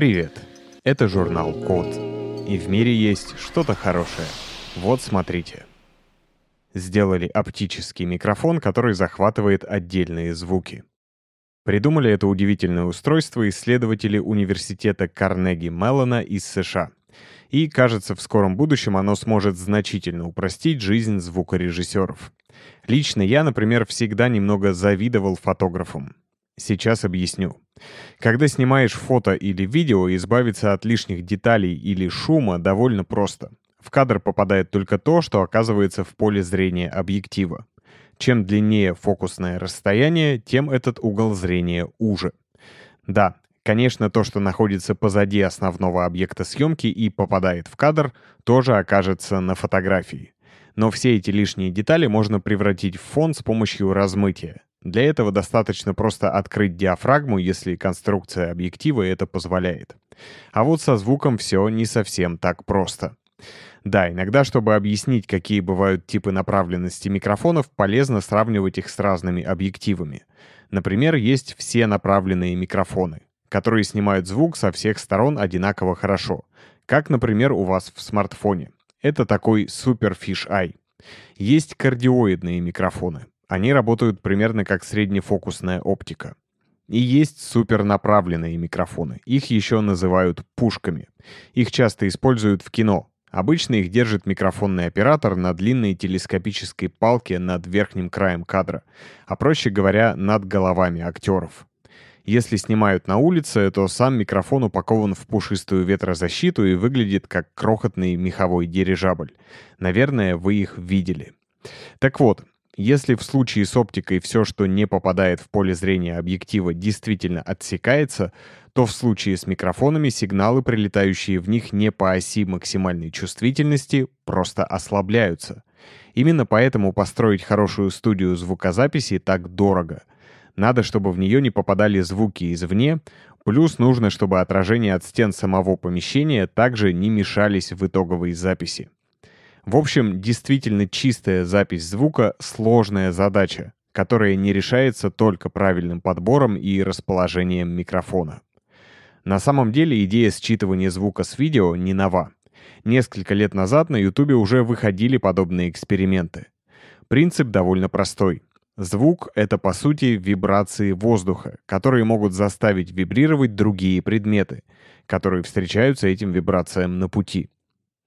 Привет! Это журнал Код. И в мире есть что-то хорошее. Вот смотрите. Сделали оптический микрофон, который захватывает отдельные звуки. Придумали это удивительное устройство исследователи университета Карнеги Меллона из США. И, кажется, в скором будущем оно сможет значительно упростить жизнь звукорежиссеров. Лично я, например, всегда немного завидовал фотографам. Сейчас объясню. Когда снимаешь фото или видео, избавиться от лишних деталей или шума довольно просто. В кадр попадает только то, что оказывается в поле зрения объектива. Чем длиннее фокусное расстояние, тем этот угол зрения уже. Да, конечно, то, что находится позади основного объекта съемки и попадает в кадр, тоже окажется на фотографии. Но все эти лишние детали можно превратить в фон с помощью размытия. Для этого достаточно просто открыть диафрагму, если конструкция объектива это позволяет. А вот со звуком все не совсем так просто. Да, иногда, чтобы объяснить, какие бывают типы направленности микрофонов, полезно сравнивать их с разными объективами. Например, есть все направленные микрофоны, которые снимают звук со всех сторон одинаково хорошо, как, например, у вас в смартфоне. Это такой Fish Eye. Есть кардиоидные микрофоны. Они работают примерно как среднефокусная оптика. И есть супернаправленные микрофоны. Их еще называют пушками. Их часто используют в кино, Обычно их держит микрофонный оператор на длинной телескопической палке над верхним краем кадра, а проще говоря, над головами актеров. Если снимают на улице, то сам микрофон упакован в пушистую ветрозащиту и выглядит как крохотный меховой дирижабль. Наверное, вы их видели. Так вот, если в случае с оптикой все, что не попадает в поле зрения объектива, действительно отсекается, то в случае с микрофонами сигналы, прилетающие в них не по оси максимальной чувствительности, просто ослабляются. Именно поэтому построить хорошую студию звукозаписи так дорого. Надо, чтобы в нее не попадали звуки извне, плюс нужно, чтобы отражения от стен самого помещения также не мешались в итоговой записи. В общем, действительно чистая запись звука — сложная задача, которая не решается только правильным подбором и расположением микрофона. На самом деле идея считывания звука с видео не нова. Несколько лет назад на YouTube уже выходили подобные эксперименты. Принцип довольно простой. Звук — это, по сути, вибрации воздуха, которые могут заставить вибрировать другие предметы, которые встречаются этим вибрациям на пути.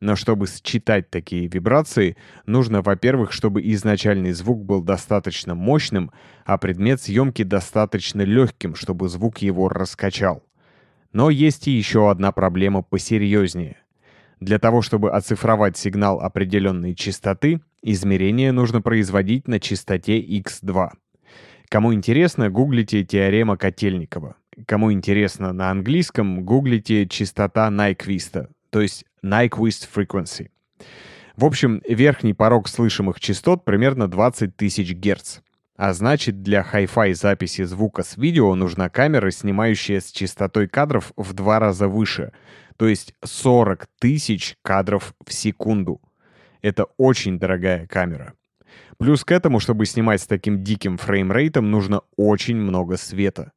Но чтобы считать такие вибрации, нужно, во-первых, чтобы изначальный звук был достаточно мощным, а предмет съемки достаточно легким, чтобы звук его раскачал. Но есть и еще одна проблема посерьезнее. Для того, чтобы оцифровать сигнал определенной частоты, измерение нужно производить на частоте x2. Кому интересно, гуглите теорема Котельникова. Кому интересно на английском, гуглите частота Найквиста, то есть Nyquist Frequency. В общем, верхний порог слышимых частот примерно 20 тысяч Гц. А значит, для Hi-Fi записи звука с видео нужна камера, снимающая с частотой кадров в два раза выше, то есть 40 тысяч кадров в секунду. Это очень дорогая камера. Плюс к этому, чтобы снимать с таким диким фреймрейтом, нужно очень много света.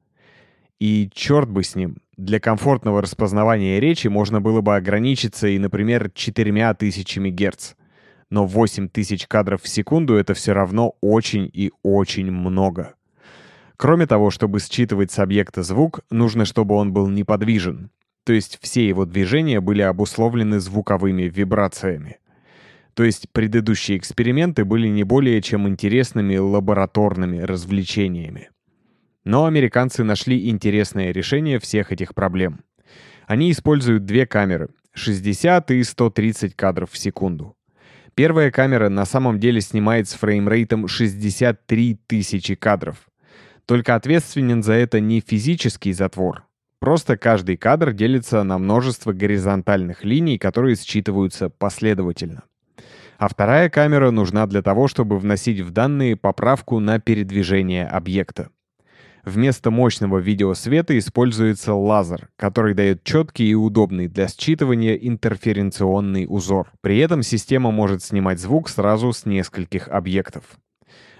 И черт бы с ним, для комфортного распознавания речи можно было бы ограничиться и, например, 4000 Гц. Но 8000 кадров в секунду — это все равно очень и очень много. Кроме того, чтобы считывать с объекта звук, нужно, чтобы он был неподвижен. То есть все его движения были обусловлены звуковыми вибрациями. То есть предыдущие эксперименты были не более чем интересными лабораторными развлечениями. Но американцы нашли интересное решение всех этих проблем. Они используют две камеры — 60 и 130 кадров в секунду. Первая камера на самом деле снимает с фреймрейтом 63 тысячи кадров. Только ответственен за это не физический затвор. Просто каждый кадр делится на множество горизонтальных линий, которые считываются последовательно. А вторая камера нужна для того, чтобы вносить в данные поправку на передвижение объекта. Вместо мощного видеосвета используется лазер, который дает четкий и удобный для считывания интерференционный узор. При этом система может снимать звук сразу с нескольких объектов.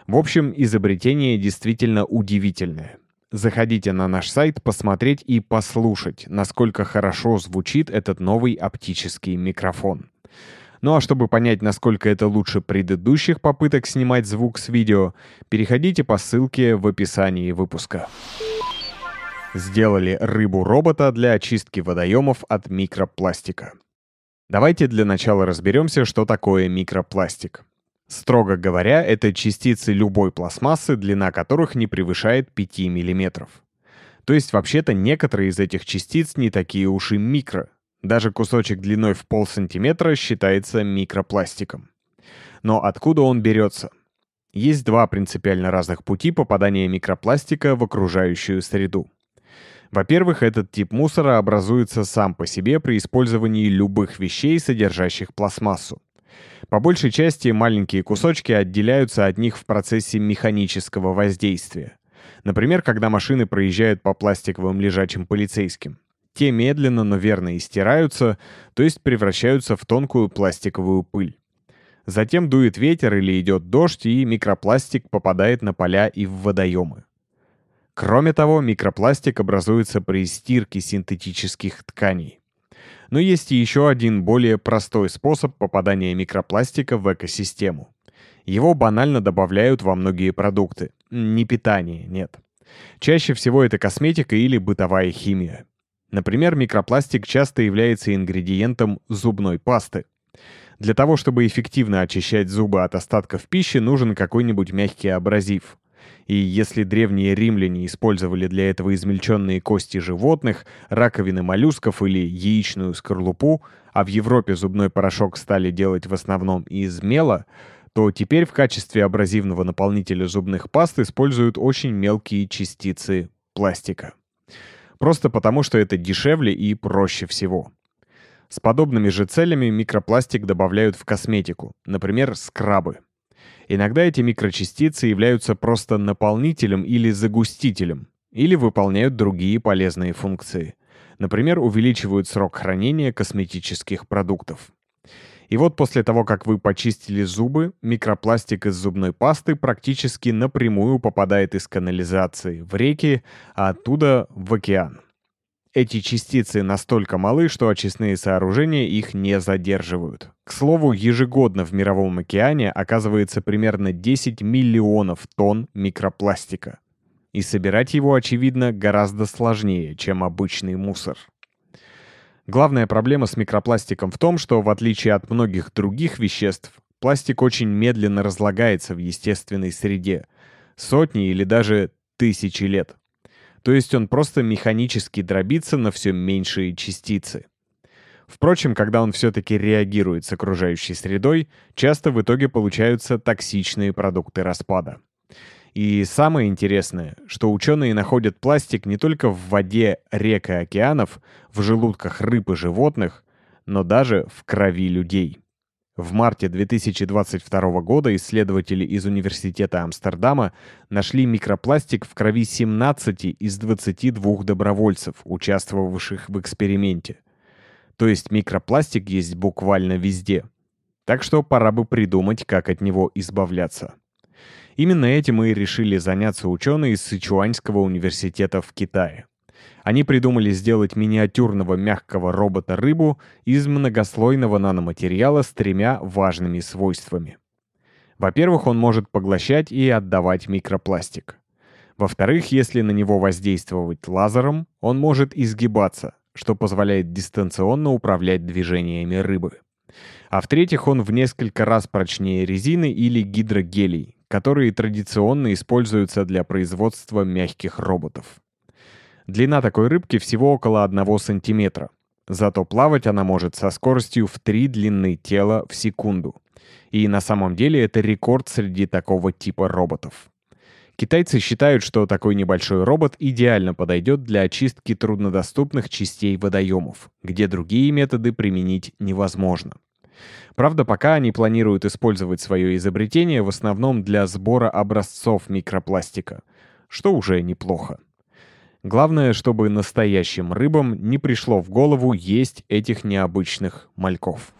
В общем, изобретение действительно удивительное. Заходите на наш сайт посмотреть и послушать, насколько хорошо звучит этот новый оптический микрофон. Ну а чтобы понять, насколько это лучше предыдущих попыток снимать звук с видео, переходите по ссылке в описании выпуска. Сделали рыбу-робота для очистки водоемов от микропластика. Давайте для начала разберемся, что такое микропластик. Строго говоря, это частицы любой пластмассы, длина которых не превышает 5 мм. То есть вообще-то некоторые из этих частиц не такие уж и микро. Даже кусочек длиной в полсантиметра считается микропластиком. Но откуда он берется? Есть два принципиально разных пути попадания микропластика в окружающую среду. Во-первых, этот тип мусора образуется сам по себе при использовании любых вещей, содержащих пластмассу. По большей части маленькие кусочки отделяются от них в процессе механического воздействия. Например, когда машины проезжают по пластиковым лежачим полицейским. Те медленно, но верно истираются, то есть превращаются в тонкую пластиковую пыль. Затем дует ветер или идет дождь, и микропластик попадает на поля и в водоемы. Кроме того, микропластик образуется при стирке синтетических тканей. Но есть и еще один более простой способ попадания микропластика в экосистему. Его банально добавляют во многие продукты. Не питание, нет. Чаще всего это косметика или бытовая химия. Например, микропластик часто является ингредиентом зубной пасты. Для того, чтобы эффективно очищать зубы от остатков пищи, нужен какой-нибудь мягкий абразив. И если древние римляне использовали для этого измельченные кости животных, раковины моллюсков или яичную скорлупу, а в Европе зубной порошок стали делать в основном из мела, то теперь в качестве абразивного наполнителя зубных паст используют очень мелкие частицы пластика. Просто потому, что это дешевле и проще всего. С подобными же целями микропластик добавляют в косметику, например, скрабы. Иногда эти микрочастицы являются просто наполнителем или загустителем, или выполняют другие полезные функции. Например, увеличивают срок хранения косметических продуктов. И вот после того, как вы почистили зубы, микропластик из зубной пасты практически напрямую попадает из канализации в реки, а оттуда в океан. Эти частицы настолько малы, что очистные сооружения их не задерживают. К слову, ежегодно в Мировом океане оказывается примерно 10 миллионов тонн микропластика. И собирать его, очевидно, гораздо сложнее, чем обычный мусор. Главная проблема с микропластиком в том, что в отличие от многих других веществ, пластик очень медленно разлагается в естественной среде. Сотни или даже тысячи лет. То есть он просто механически дробится на все меньшие частицы. Впрочем, когда он все-таки реагирует с окружающей средой, часто в итоге получаются токсичные продукты распада. И самое интересное, что ученые находят пластик не только в воде рек и океанов, в желудках рыб и животных, но даже в крови людей. В марте 2022 года исследователи из Университета Амстердама нашли микропластик в крови 17 из 22 добровольцев, участвовавших в эксперименте. То есть микропластик есть буквально везде. Так что пора бы придумать, как от него избавляться. Именно этим и решили заняться ученые из Сычуаньского университета в Китае. Они придумали сделать миниатюрного мягкого робота-рыбу из многослойного наноматериала с тремя важными свойствами. Во-первых, он может поглощать и отдавать микропластик. Во-вторых, если на него воздействовать лазером, он может изгибаться, что позволяет дистанционно управлять движениями рыбы. А в-третьих, он в несколько раз прочнее резины или гидрогелей, которые традиционно используются для производства мягких роботов. Длина такой рыбки всего около 1 сантиметра. Зато плавать она может со скоростью в 3 длины тела в секунду. И на самом деле это рекорд среди такого типа роботов. Китайцы считают, что такой небольшой робот идеально подойдет для очистки труднодоступных частей водоемов, где другие методы применить невозможно. Правда, пока они планируют использовать свое изобретение в основном для сбора образцов микропластика, что уже неплохо. Главное, чтобы настоящим рыбам не пришло в голову есть этих необычных мальков.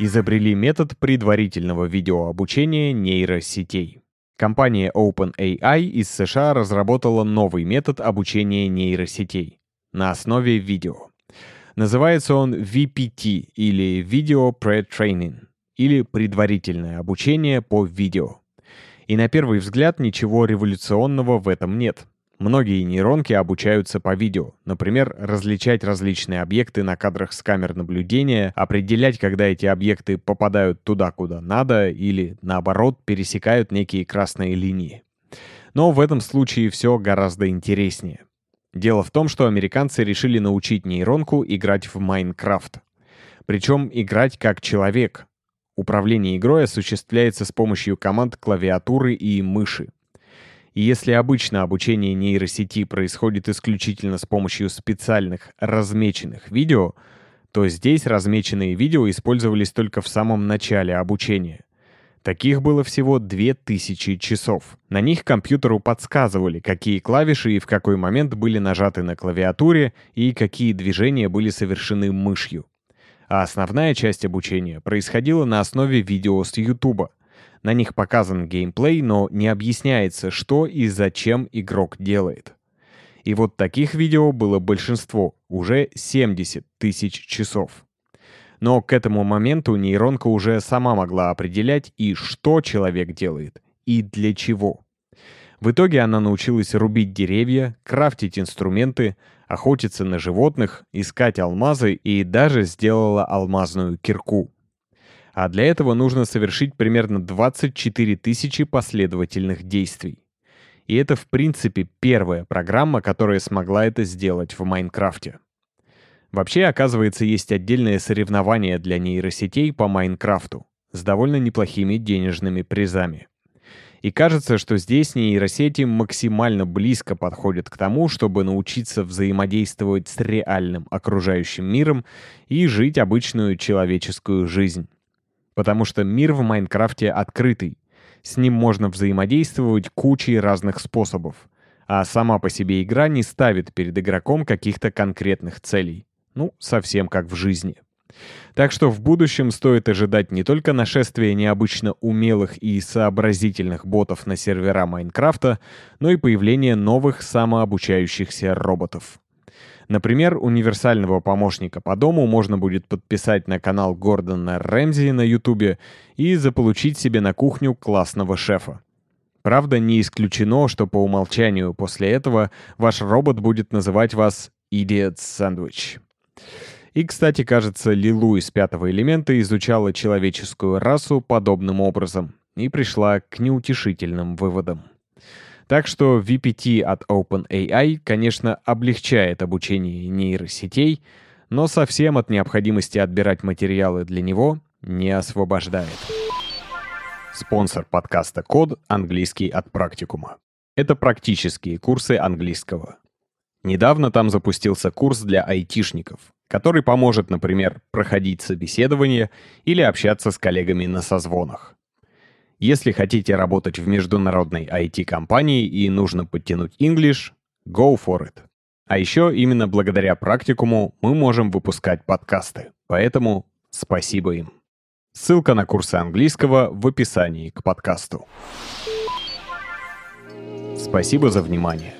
Изобрели метод предварительного видеообучения нейросетей. Компания OpenAI из США разработала новый метод обучения нейросетей на основе видео. Называется он VPT или Video Pre-Training или предварительное обучение по видео. И на первый взгляд ничего революционного в этом нет. Многие нейронки обучаются по видео. Например, различать различные объекты на кадрах с камер наблюдения, определять, когда эти объекты попадают туда, куда надо, или, наоборот, пересекают некие красные линии. Но в этом случае все гораздо интереснее. Дело в том, что американцы решили научить нейронку играть в Майнкрафт. Причем играть как человек. Управление игрой осуществляется с помощью команд клавиатуры и мыши. И если обычно обучение нейросети происходит исключительно с помощью специальных размеченных видео, то здесь размеченные видео использовались только в самом начале обучения. Таких было всего 2000 часов. На них компьютеру подсказывали, какие клавиши и в какой момент были нажаты на клавиатуре и какие движения были совершены мышью. А основная часть обучения происходила на основе видео с YouTube. На них показан геймплей, но не объясняется, что и зачем игрок делает. И вот таких видео было большинство, уже 70 тысяч часов. Но к этому моменту нейронка уже сама могла определять и что человек делает, и для чего. В итоге она научилась рубить деревья, крафтить инструменты, охотиться на животных, искать алмазы и даже сделала алмазную кирку. А для этого нужно совершить примерно 24 тысячи последовательных действий. И это, в принципе, первая программа, которая смогла это сделать в Майнкрафте. Вообще, оказывается, есть отдельное соревнование для нейросетей по Майнкрафту с довольно неплохими денежными призами. И кажется, что здесь нейросети максимально близко подходят к тому, чтобы научиться взаимодействовать с реальным окружающим миром и жить обычную человеческую жизнь. Потому что мир в Майнкрафте открытый. С ним можно взаимодействовать кучей разных способов. А сама по себе игра не ставит перед игроком каких-то конкретных целей. Ну, совсем как в жизни. Так что в будущем стоит ожидать не только нашествия необычно умелых и сообразительных ботов на сервера Майнкрафта, но и появления новых самообучающихся роботов. Например, универсального помощника по дому можно будет подписать на канал Гордона Рэмзи на Ютубе и заполучить себе на кухню классного шефа. Правда, не исключено, что по умолчанию после этого ваш робот будет называть вас «Idiot Sandwich». И, кстати, кажется, Лилу из пятого элемента изучала человеческую расу подобным образом и пришла к неутешительным выводам. Так что VPT от OpenAI, конечно, облегчает обучение нейросетей, но совсем от необходимости отбирать материалы для него не освобождает. Спонсор подкаста «Код» — английский от практикума. Это практические курсы английского. Недавно там запустился курс для айтишников, который поможет, например, проходить собеседование или общаться с коллегами на созвонах. Если хотите работать в международной IT-компании и нужно подтянуть English, go for it. А еще именно благодаря практикуму мы можем выпускать подкасты, поэтому спасибо им. Ссылка на курсы английского в описании к подкасту. Спасибо за внимание.